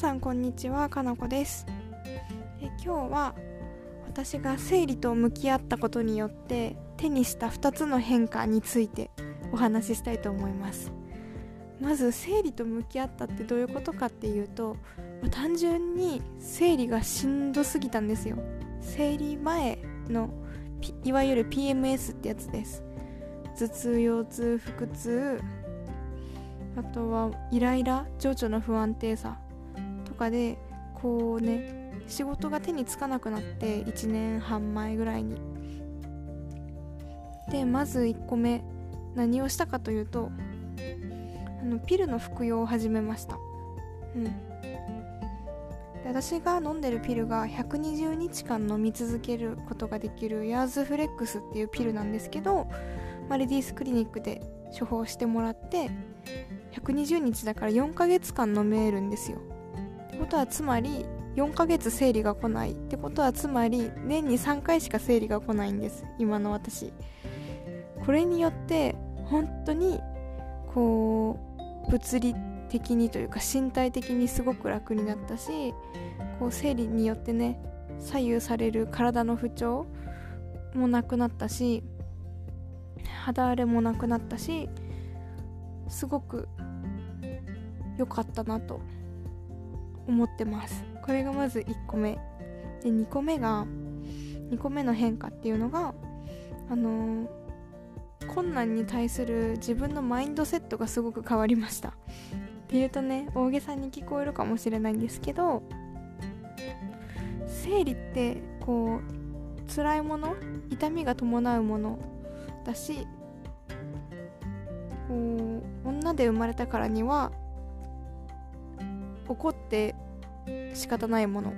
さんこんにちはかなこです。え今日は私が生理と向き合ったことによって手にした2つの変化についてお話ししたいと思います。まず生理と向き合ったってどういうことかっていうと単純に生理がしんどすぎたんですよ。生理前のいわゆる PMS ってやつです。頭痛腰痛腹痛あとはイライラ情緒の不安定さ。かでこうね仕事が手につかなくなって1年半前ぐらいに。でまず1個目何をしたかというとあのピルの服用を始めました。うん。で私が飲んでるピルが120日間飲み続けることができるヤーズフレックスっていうピルなんですけど、ま、レディースクリニックで処方してもらって120日だから4ヶ月間飲めるんですよ。ことはつまり4ヶ月生理が来ないってことはつまり年に3回しか生理が来ないんです。今の私。これによって本当にこう物理的にというか身体的にすごく楽になったしこう生理によってね左右される体の不調もなくなったし肌荒れもなくなったしすごく良かったなと思ってます。これがまず1個目。で2個目が2個目の変化っていうのがあのー、困難に対する自分のマインドセットがすごく変わりました。っていうとね大げさに聞こえるかもしれないんですけど生理ってこう辛いもの痛みが伴うものだしこう女で生まれたからには怒って仕方ないもの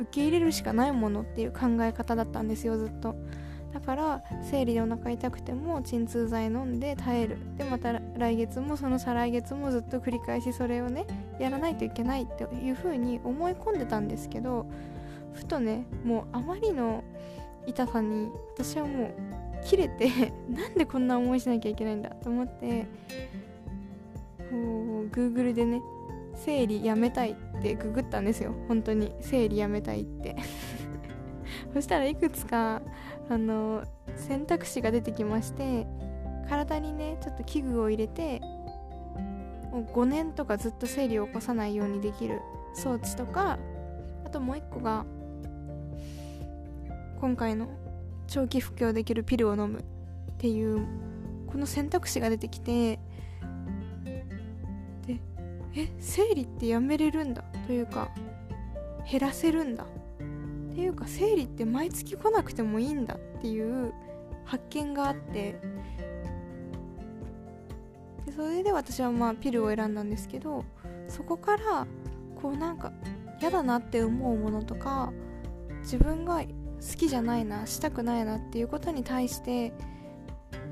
受け入れるしかないものっていう考え方だったんですよずっと。だから生理でお腹痛くても鎮痛剤飲んで耐える。でまた来月もその再来月もずっと繰り返しそれをねやらないといけないっていう風に思い込んでたんですけどふとねもうあまりの痛さに私はもう切れて なんでこんな思いしなきゃいけないんだと思ってこう Google でね生理やめたいってググったんですよ。本当に生理やめたいって。そしたらいくつかあの選択肢が出てきまして体にねちょっと器具を入れてもう5年とかずっと生理を起こさないようにできる装置とかあともう一個が今回の長期服用できるピルを飲むっていうこの選択肢が出てきてえ生理ってやめれるんだ。というか減らせるんだ。っていうか生理って毎月来なくてもいいんだ。っていう発見があって。でそれで私はまあピルを選んだんですけどそこからこうなんか嫌だなって思うものとか自分が好きじゃないなしたくないなっていうことに対して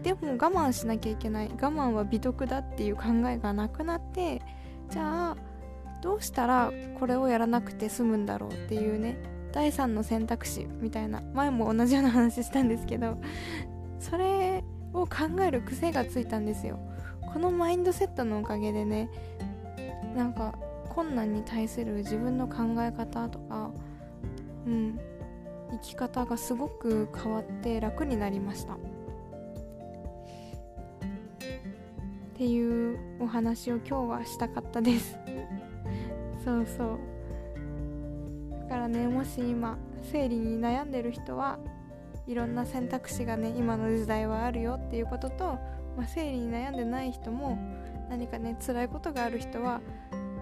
でも我慢しなきゃいけない。我慢は美徳だっていう考えがなくなってじゃあどうしたらこれをやらなくて済むんだろうっていうね第3の選択肢みたいな前も同じような話したんですけどそれを考える癖がついたんですよ。このマインドセットのおかげでねなんか困難に対する自分の考え方とかうん生き方がすごく変わって楽になりました。っていうお話を今日はしたかったです。そうそう。だからねもし今生理に悩んでる人はいろんな選択肢がね今の時代はあるよっていうことと、まあ、生理に悩んでない人も何かね辛いことがある人は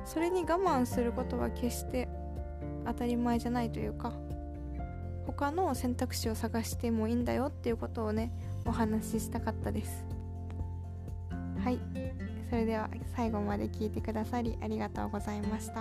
それに我慢することは決して当たり前じゃないというか他の選択肢を探してもいいんだよっていうことをねお話ししたかったです。はい。それでは最後まで聞いてくださりありがとうございました。